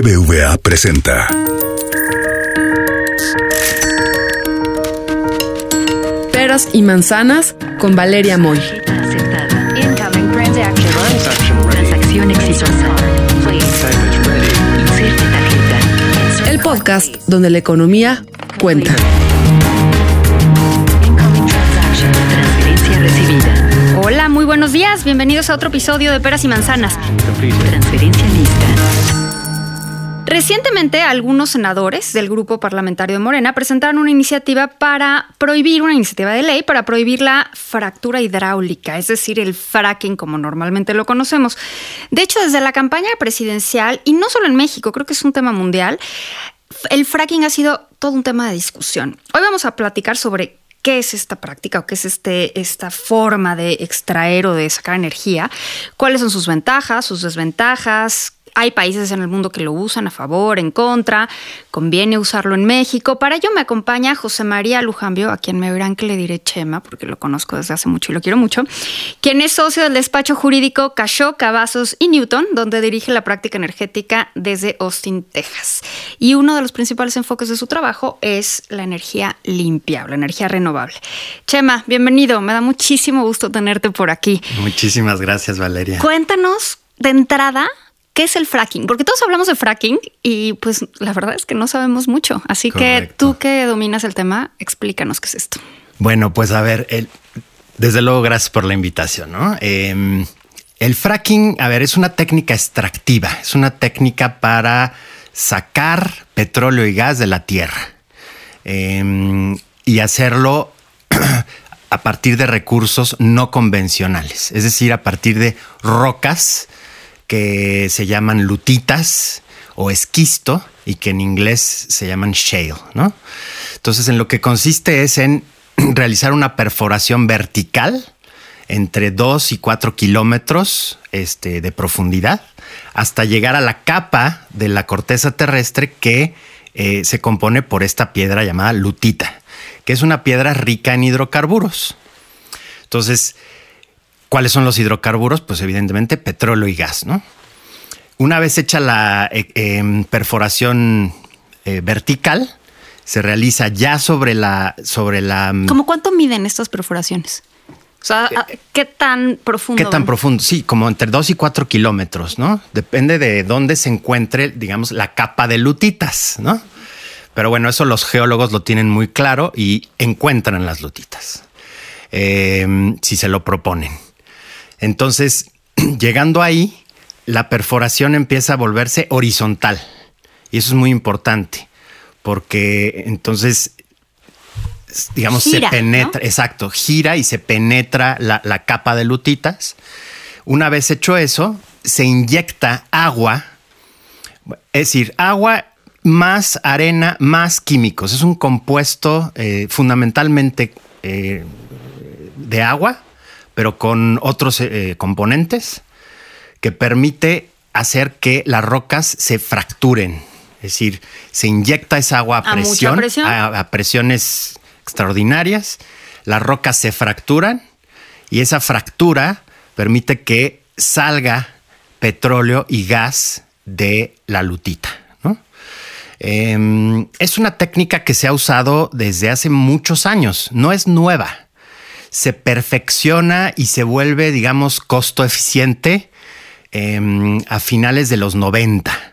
BBVA presenta. Peras y manzanas con Valeria Moy. Transacción exitosa. El podcast donde la economía cuenta. Hola, muy buenos días. Bienvenidos a otro episodio de Peras y Manzanas. Transferencia lista. Recientemente, algunos senadores del grupo parlamentario de Morena presentaron una iniciativa para prohibir, una iniciativa de ley para prohibir la fractura hidráulica, es decir, el fracking como normalmente lo conocemos. De hecho, desde la campaña presidencial, y no solo en México, creo que es un tema mundial, el fracking ha sido todo un tema de discusión. Hoy vamos a platicar sobre qué es esta práctica o qué es este, esta forma de extraer o de sacar energía, cuáles son sus ventajas, sus desventajas. Hay países en el mundo que lo usan a favor, en contra, conviene usarlo en México. Para ello me acompaña José María Lujambio, a quien me verán que le diré Chema, porque lo conozco desde hace mucho y lo quiero mucho, quien es socio del despacho jurídico Cachó, Cavazos y Newton, donde dirige la práctica energética desde Austin, Texas. Y uno de los principales enfoques de su trabajo es la energía limpia, la energía renovable. Chema, bienvenido, me da muchísimo gusto tenerte por aquí. Muchísimas gracias, Valeria. Cuéntanos de entrada ¿Qué es el fracking? Porque todos hablamos de fracking y pues la verdad es que no sabemos mucho. Así que tú que dominas el tema, explícanos qué es esto. Bueno, pues a ver, el- desde luego, gracias por la invitación, ¿no? Eh, el fracking, a ver, es una técnica extractiva, es una técnica para sacar petróleo y gas de la tierra eh, y hacerlo a partir de recursos no convencionales, es decir, a partir de rocas que se llaman lutitas o esquisto y que en inglés se llaman shale, ¿no? Entonces, en lo que consiste es en realizar una perforación vertical entre 2 y 4 kilómetros este, de profundidad hasta llegar a la capa de la corteza terrestre que eh, se compone por esta piedra llamada lutita, que es una piedra rica en hidrocarburos. Entonces, ¿cuáles son los hidrocarburos? Pues evidentemente petróleo y gas, ¿no? Una vez hecha la eh, em, perforación eh, vertical, se realiza ya sobre la, sobre la ¿Cómo cuánto miden estas perforaciones? O sea, ¿qué tan profundo? Eh, ¿Qué tan van? profundo? Sí, como entre 2 y 4 kilómetros, ¿no? Depende de dónde se encuentre, digamos, la capa de lutitas, ¿no? Pero bueno, eso los geólogos lo tienen muy claro y encuentran las lutitas, eh, si se lo proponen. Entonces, llegando ahí, la perforación empieza a volverse horizontal. Y eso es muy importante, porque entonces digamos, Gira, se penetra, ¿no? exacto, gira y se penetra la, la capa de lutitas. Una vez hecho eso, se inyecta agua, es decir, agua más arena más químicos. Es un compuesto eh, fundamentalmente eh, de agua, pero con otros eh, componentes que permite hacer que las rocas se fracturen. Es decir, se inyecta esa agua a ¿A mucha presión, presión? a- a presiones extraordinarias, las rocas se fracturan y esa fractura permite que salga petróleo y gas de la lutita. ¿no? Eh, es una técnica que se ha usado desde hace muchos años, no es nueva. Se perfecciona y se vuelve, digamos, costo eficiente eh, a finales de los 90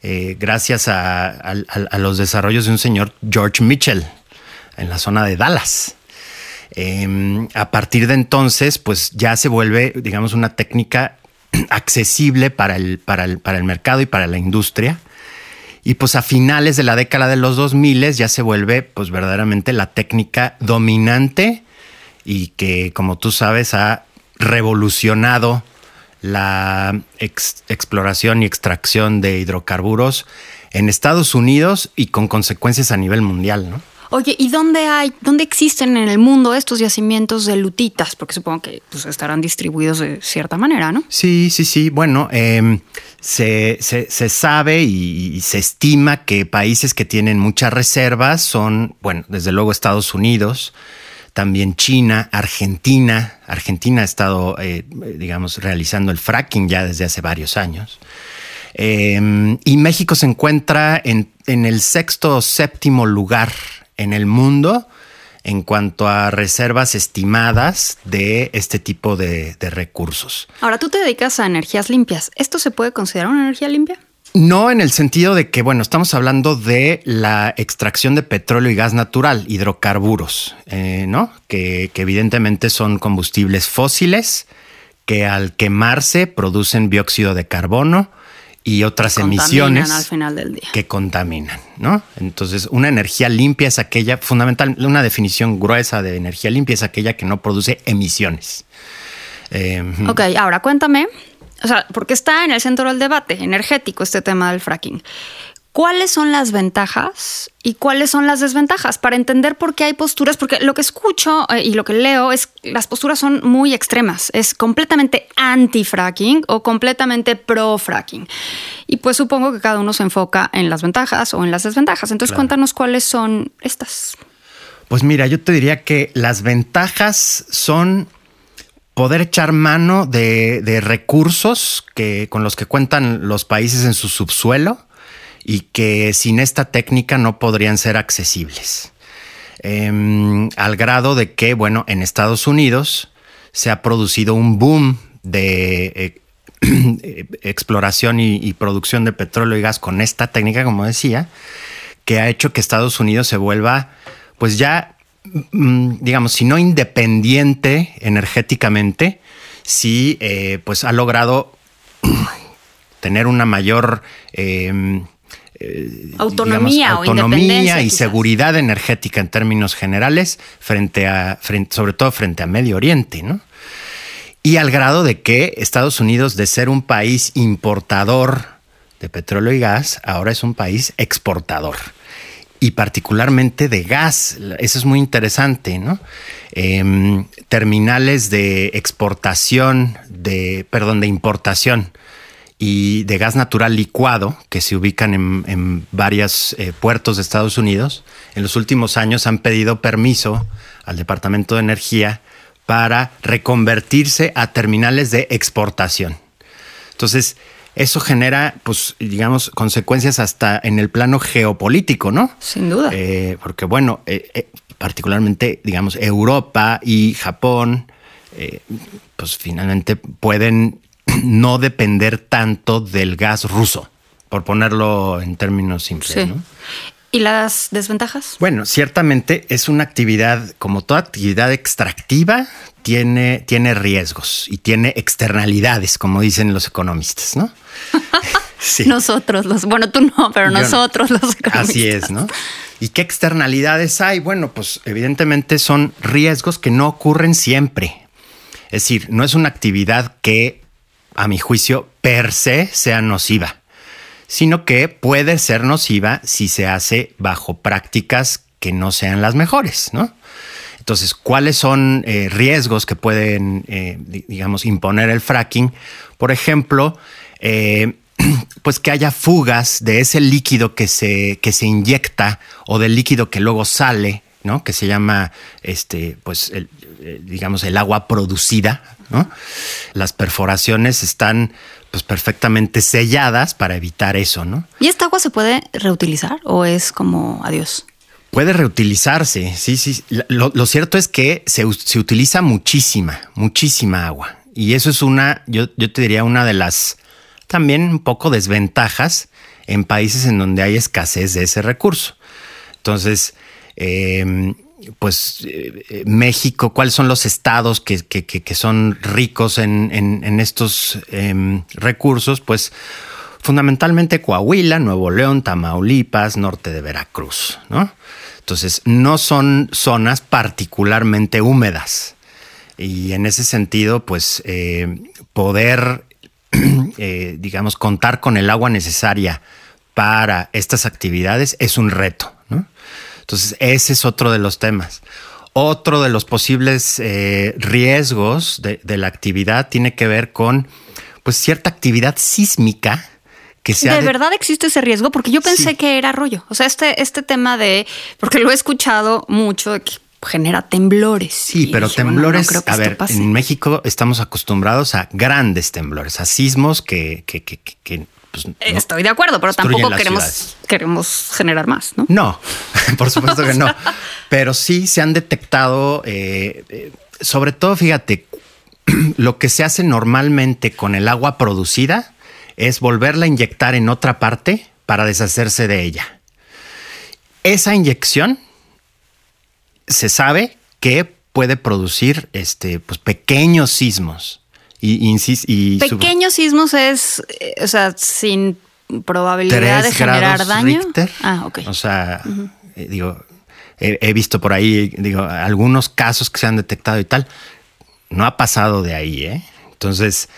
eh, gracias a, los desarrollos de un señor George Mitchell en la zona de Dallas. Eh, a partir de entonces, pues ya se vuelve, digamos, una técnica accesible para el, para el, para el mercado y para la industria. Y pues a finales de la década de los 2000 ya se vuelve pues verdaderamente la técnica dominante y que como tú sabes ha revolucionado la ex- exploración y extracción de hidrocarburos en Estados Unidos y con consecuencias a nivel mundial, ¿no? Oye, ¿y dónde hay, dónde existen en el mundo estos yacimientos de lutitas? Porque supongo que pues, estarán distribuidos de cierta manera, ¿no? Sí, sí, sí. Bueno, eh, se, se- se sabe y, y se estima que países que tienen muchas reservas son, bueno, desde luego Estados Unidos, también China, Argentina. Argentina ha estado, eh, digamos, realizando el fracking ya desde hace varios años. Em, y México se encuentra en, el sexto o séptimo lugar en el mundo en cuanto a reservas estimadas de este tipo de, de recursos. Ahora, tú te dedicas a energías limpias. ¿Esto se puede considerar una energía limpia? No en el sentido de que, bueno, estamos hablando de la extracción de petróleo y gas natural, hidrocarburos, eh, ¿no? Que, evidentemente son combustibles fósiles que al quemarse producen dióxido de carbono y otras emisiones al final del día. que contaminan, ¿no? Entonces, una energía limpia es aquella, fundamental, una definición gruesa de energía limpia es aquella que no produce emisiones. Eh, ok, ahora cuéntame o sea, porque está en el centro del debate energético este tema del fracking. ¿Cuáles son las ventajas y cuáles son las desventajas? Para entender por qué hay posturas, porque lo que escucho eh, y lo que leo es que las posturas son muy extremas. Es completamente anti-fracking o completamente pro-fracking. Y pues supongo que cada uno se enfoca en las ventajas o en las desventajas. Entonces cuéntanos cuáles son estas. Pues mira, yo te diría que las ventajas son poder echar mano de, recursos que, con los que cuentan los países en su subsuelo y que sin esta técnica no podrían ser accesibles. Em, al grado de que, bueno, en Estados Unidos se ha producido un boom de eh, exploración y, producción de petróleo y gas con esta técnica, como decía, que ha hecho que Estados Unidos se vuelva, pues ya digamos, si no independiente energéticamente, sí, eh, pues ha logrado tener una mayor eh, autonomía, autonomía y seguridad energética en términos generales, frente a, sobre todo frente a Medio Oriente, ¿no? Y al grado de que Estados Unidos, de ser un país importador de petróleo y gas, ahora es un país exportador y particularmente de gas. Eso es muy interesante, ¿no? Em, terminales de exportación, de, perdón, de importación y de gas natural licuado que se ubican en, varios eh, puertos de Estados Unidos, en los últimos años han pedido permiso al Departamento de Energía para reconvertirse a terminales de exportación. Entonces, eso genera, pues, digamos, consecuencias hasta en el plano geopolítico, ¿no? Sin duda. Eh, porque, bueno, eh, eh, particularmente, digamos, Europa y Japón, pues finalmente pueden no depender tanto del gas ruso, por ponerlo en términos simples, ¿no? ¿Y las desventajas? Bueno, ciertamente es una actividad, como toda actividad extractiva, tiene, tiene riesgos y tiene externalidades, como dicen los economistas, ¿no? sí. Nosotros, los, bueno, tú no, pero nosotros los economistas. Así es, ¿no? ¿Y qué externalidades hay? Bueno, pues evidentemente son riesgos que no ocurren siempre. Es decir, no es una actividad que, a mi juicio, per se sea nociva sino que puede ser nociva si se hace bajo prácticas que no sean las mejores, ¿no? Entonces, ¿cuáles son eh, riesgos que pueden, eh, digamos, imponer el fracking? Por ejemplo, eh, pues que haya fugas de ese líquido que se, que se inyecta o del líquido que luego sale, ¿no? Que se llama, este, pues, digamos, el agua producida, ¿no? Las perforaciones están pues perfectamente selladas para evitar eso, ¿no? ¿Y esta agua se puede reutilizar o es como adiós? Puede reutilizarse, sí, sí. Lo, cierto es que se, utiliza muchísima, muchísima agua. Y eso es una, yo, yo te diría, una de las también un poco desventajas en países en donde hay escasez de ese recurso. Entonces, eh, pues eh, México, cuáles son los estados que, son ricos en, estos em, recursos, pues fundamentalmente Coahuila, Nuevo León, Tamaulipas, norte de Veracruz, ¿no? Entonces, no son zonas particularmente húmedas. Y en ese sentido, pues eh, poder, eh, digamos, contar con el agua necesaria para estas actividades es un reto. Entonces, ese es otro de los temas. Otro de los posibles eh, riesgos de, la actividad tiene que ver con pues cierta actividad sísmica que sea ¿De, verdad existe ese riesgo? Porque yo pensé que era rollo. O sea, este, este tema de, porque lo he escuchado mucho, de que genera temblores. Sí, pero temblores, a ver, en México estamos acostumbrados a grandes temblores, a sismos que, que, que, que pues, no Estoy de acuerdo, pero tampoco queremos, ciudades. queremos generar más, ¿no? No, por supuesto que no. Pero sí se han detectado, eh, eh, sobre todo, fíjate, lo que se hace normalmente con el agua producida es volverla a inyectar en otra parte para deshacerse de ella. Esa inyección se sabe que puede producir este, pues, pequeños sismos. Y, y Pequeños sismos es, eh, o sea, sin probabilidad de generar daño. Richter. Ah, ok. O sea, eh, digo, he, he visto por ahí, digo, algunos casos que se han detectado y tal. No ha pasado de ahí, ¿eh? Entonces,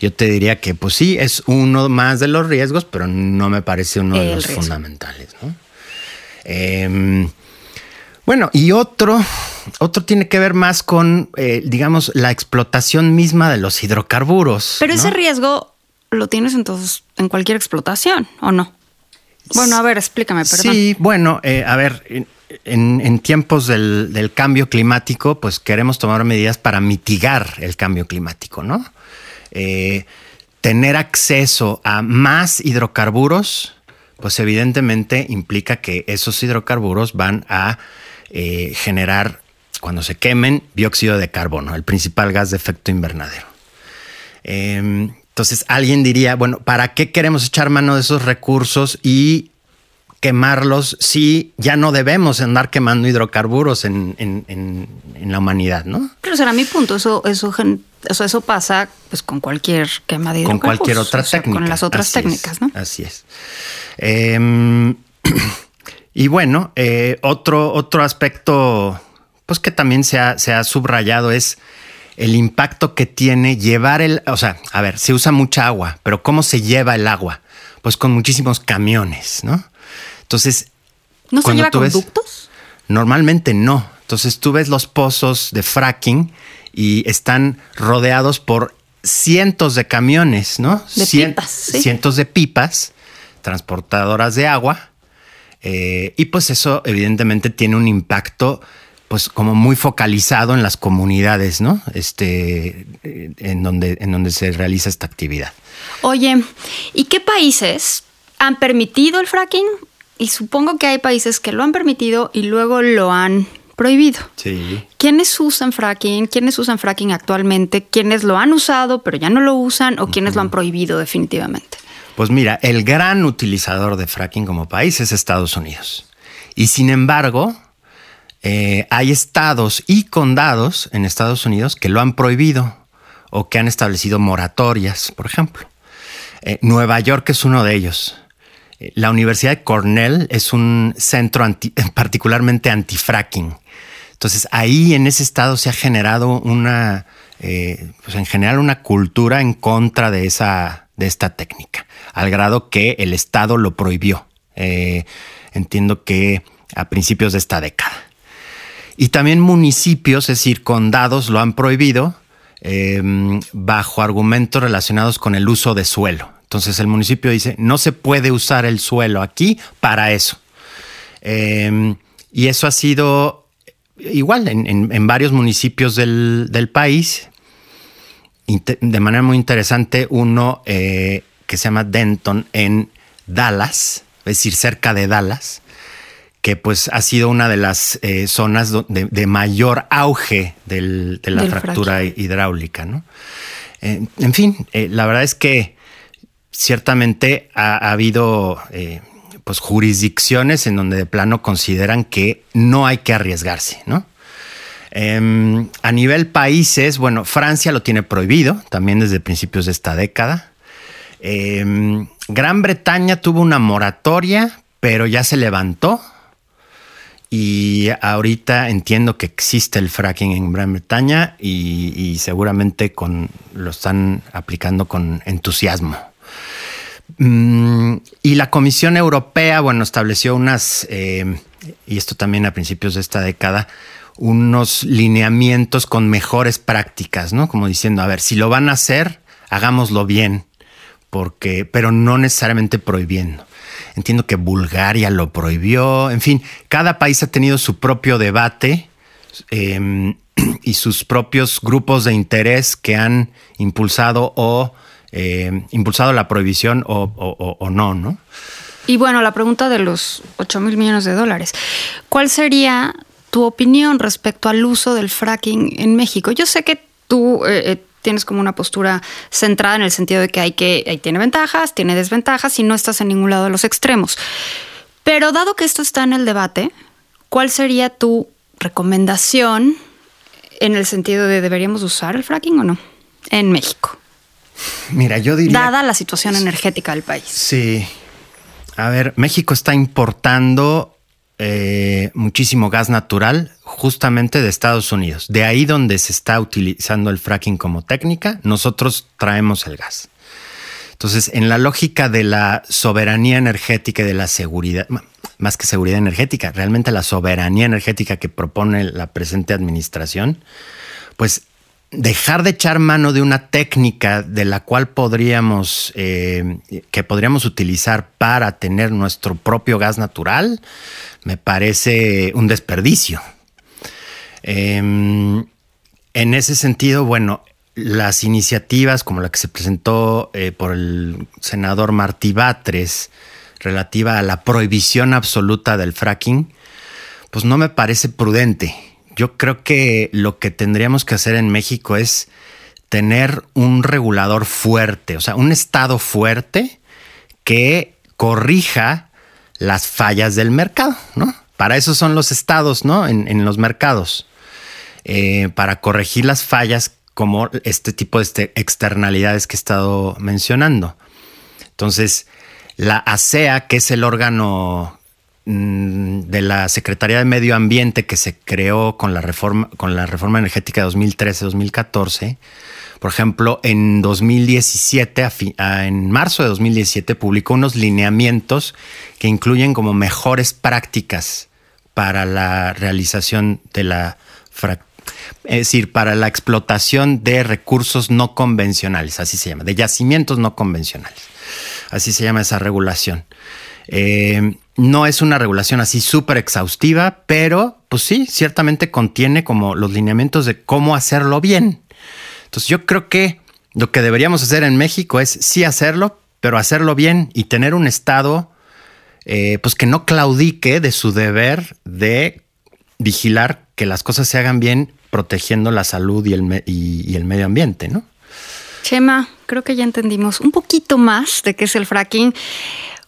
yo te diría que, pues sí, es uno más de los riesgos, pero no me parece uno de los riesgo. fundamentales, ¿no? Em, bueno, y otro, otro tiene que ver más con, eh, digamos, la explotación misma de los hidrocarburos. Pero ¿no? ese riesgo lo tienes entonces en cualquier explotación, ¿o no? Bueno, a ver, explícame, perdón. Sí, bueno, eh, a ver, en, tiempos del, del cambio climático, pues queremos tomar medidas para mitigar el cambio climático, ¿no? Eh, tener acceso a más hidrocarburos, pues evidentemente implica que esos hidrocarburos van a eh, generar, cuando se quemen, dióxido de carbono, el principal gas de efecto invernadero. Eh, entonces alguien diría, bueno, ¿para qué queremos echar mano de esos recursos y quemarlos si ya no debemos andar quemando hidrocarburos en, en- en- en la humanidad, ¿no? Pero será mi punto, eso, eso, eso, eso pasa pues con cualquier quema de Con hidrocarburos, cualquier otra o sea, técnica. Con las otras Así es, técnicas, ¿no? Así es. Em, y bueno, eh, otro, otro aspecto, pues que también se ha, se ha subrayado es el impacto que tiene llevar el, o sea, a ver, se usa mucha agua, pero ¿cómo se lleva el agua? Pues con muchísimos camiones, ¿no? Entonces, ¿No se lleva ves- conductos? Normalmente no. Entonces tú ves los pozos de fracking y están rodeados por cientos de camiones, ¿no? De Cien- pipas, sí. Cientos de pipas transportadoras de agua. Eh, y pues eso evidentemente tiene un impacto pues como muy focalizado en las comunidades, ¿no? Este, eh, en donde, en donde se realiza esta actividad. Oye, ¿y qué países han permitido el fracking? Y supongo que hay países que lo han permitido y luego lo han prohibido. Sí. ¿Quiénes usan fracking? ¿Quiénes usan fracking actualmente? ¿Quiénes lo han usado pero ya no lo usan? ¿O quiénes lo han prohibido definitivamente? Pues mira, el gran utilizador de fracking como país es Estados Unidos. Y sin embargo, eh, hay estados y condados en Estados Unidos que lo han prohibido o que han establecido moratorias, por ejemplo. Eh, Nueva York es uno de ellos. Eh, La Universidad de Cornell es un centro anti- particularmente anti-fracking. Entonces ahí en ese estado se ha generado una, pues en general una cultura en contra de esa, de esta técnica, al grado que el estado lo prohibió. Eh, entiendo que a principios de esta década. Y también municipios, es decir, condados lo han prohibido eh, bajo argumentos relacionados con el uso de suelo. Entonces el municipio dice, no se puede usar el suelo aquí para eso. Eh, y eso ha sido igual en, en- varios municipios del, del país. De manera muy interesante, uno eh, que se llama Denton en Dallas, es decir, cerca de Dallas, que pues ha sido una de las eh, zonas de, de mayor auge del- de la Del fractura hidráulica, ¿no? Eh, en fin, la verdad es que ciertamente ha, ha habido pues jurisdicciones en donde de plano consideran que no hay que arriesgarse, ¿no? Em, a nivel países, bueno, Francia lo tiene prohibido también desde principios de esta década. Em, Gran Bretaña tuvo una moratoria, pero ya se levantó. Y ahorita entiendo que existe el fracking en Gran Bretaña y, seguramente con, lo están aplicando con entusiasmo. Mm, y la Comisión Europea, bueno, estableció unas, eh, y esto también a principios de esta década, unos lineamientos con mejores prácticas, ¿no? Como diciendo, a ver, si lo van a hacer, hagámoslo bien, porque, pero no necesariamente prohibiendo. Entiendo que Bulgaria lo prohibió, en fin, cada país ha tenido su propio debate eh, y sus propios grupos de interés que han impulsado o eh, impulsado la prohibición o, no, ¿no? Y bueno, la pregunta de los 8 mil millones de dólares. ¿Cuál sería tu opinión respecto al uso del fracking en México? Yo sé que tú eh, eh, tienes como una postura centrada en el sentido de que hay que, ahí tiene ventajas, tiene desventajas y no estás en ningún lado de los extremos. Pero dado que esto está en el debate, ¿cuál sería tu recomendación en el sentido de deberíamos usar el fracking o no en México? Mira, yo diría... Dada la situación energética del país. Sí. A ver, México está importando eh, muchísimo gas natural justamente de Estados Unidos. De ahí donde se está utilizando el fracking como técnica, nosotros traemos el gas. Entonces, en la lógica de la soberanía energética y de la seguridad, más que seguridad energética, realmente la soberanía energética que propone la presente administración, pues dejar de echar mano de una técnica de la cual podríamos, eh, que podríamos utilizar para tener nuestro propio gas natural, me parece un desperdicio. Em, en ese sentido, bueno, las iniciativas como la que se presentó eh, por el senador Martí Batres relativa a la prohibición absoluta del fracking, pues no me parece prudente. Yo creo que lo que tendríamos que hacer en México es tener un regulador fuerte, o sea, un Estado fuerte que corrija las fallas del mercado, ¿no? Para eso son los estados, ¿no? En, los mercados, eh, para corregir las fallas como este tipo de este, externalidades que he estado mencionando. Entonces, la ASEA, que es el órgano de la Secretaría de Medio Ambiente que se creó con la reforma, con la reforma energética de 2013-2014, por ejemplo, en 2017, en marzo de 2017, publicó unos lineamientos que incluyen como mejores prácticas para la realización de la es decir, para la explotación de recursos no convencionales, así se llama, de yacimientos no convencionales. Así se llama esa regulación. Eh, no es una regulación así súper exhaustiva, pero pues sí, ciertamente contiene como los lineamientos de cómo hacerlo bien. Entonces yo creo que lo que deberíamos hacer en México es sí hacerlo, pero hacerlo bien y tener un Estado eh, pues que no claudique de su deber de vigilar que las cosas se hagan bien protegiendo la salud y el, y el medio ambiente, ¿no? Chema, creo que ya entendimos un poquito más de qué es el fracking.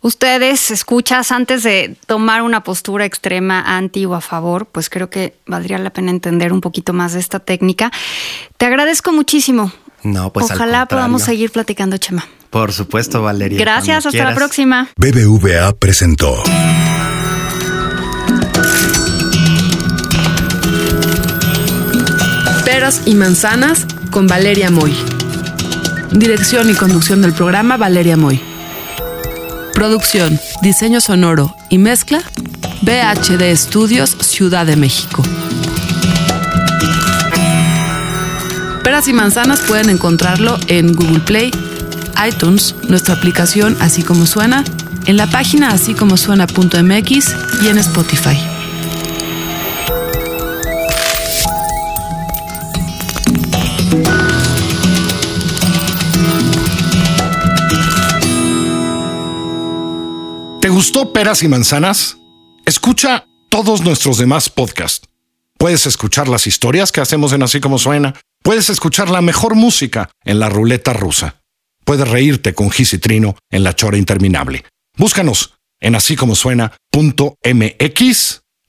Ustedes, escuchas, antes de tomar una postura extrema anti o a favor, pues creo que valdría la pena entender un poquito más de esta técnica. Te agradezco muchísimo. No, pues Ojalá podamos seguir platicando, Chema. Por supuesto, Valeria. Gracias, hasta la próxima. BBVA presentó. Peras y manzanas con Valeria Moy. Dirección y conducción del programa Valeria Moy. Producción, diseño sonoro y mezcla BHD Estudios Ciudad de México. Peras y manzanas pueden encontrarlo en Google Play, iTunes, nuestra aplicación así como suena, en la página así como suena.mx y en Spotify. Gustó Peras y Manzanas? Escucha todos nuestros demás podcasts. Puedes escuchar las historias que hacemos en Así como Suena. Puedes escuchar la mejor música en la ruleta rusa. Puedes reírte con Gis y Trino en la chora interminable. Búscanos en así como suena.mx,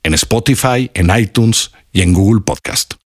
en Spotify, en iTunes y en Google Podcast.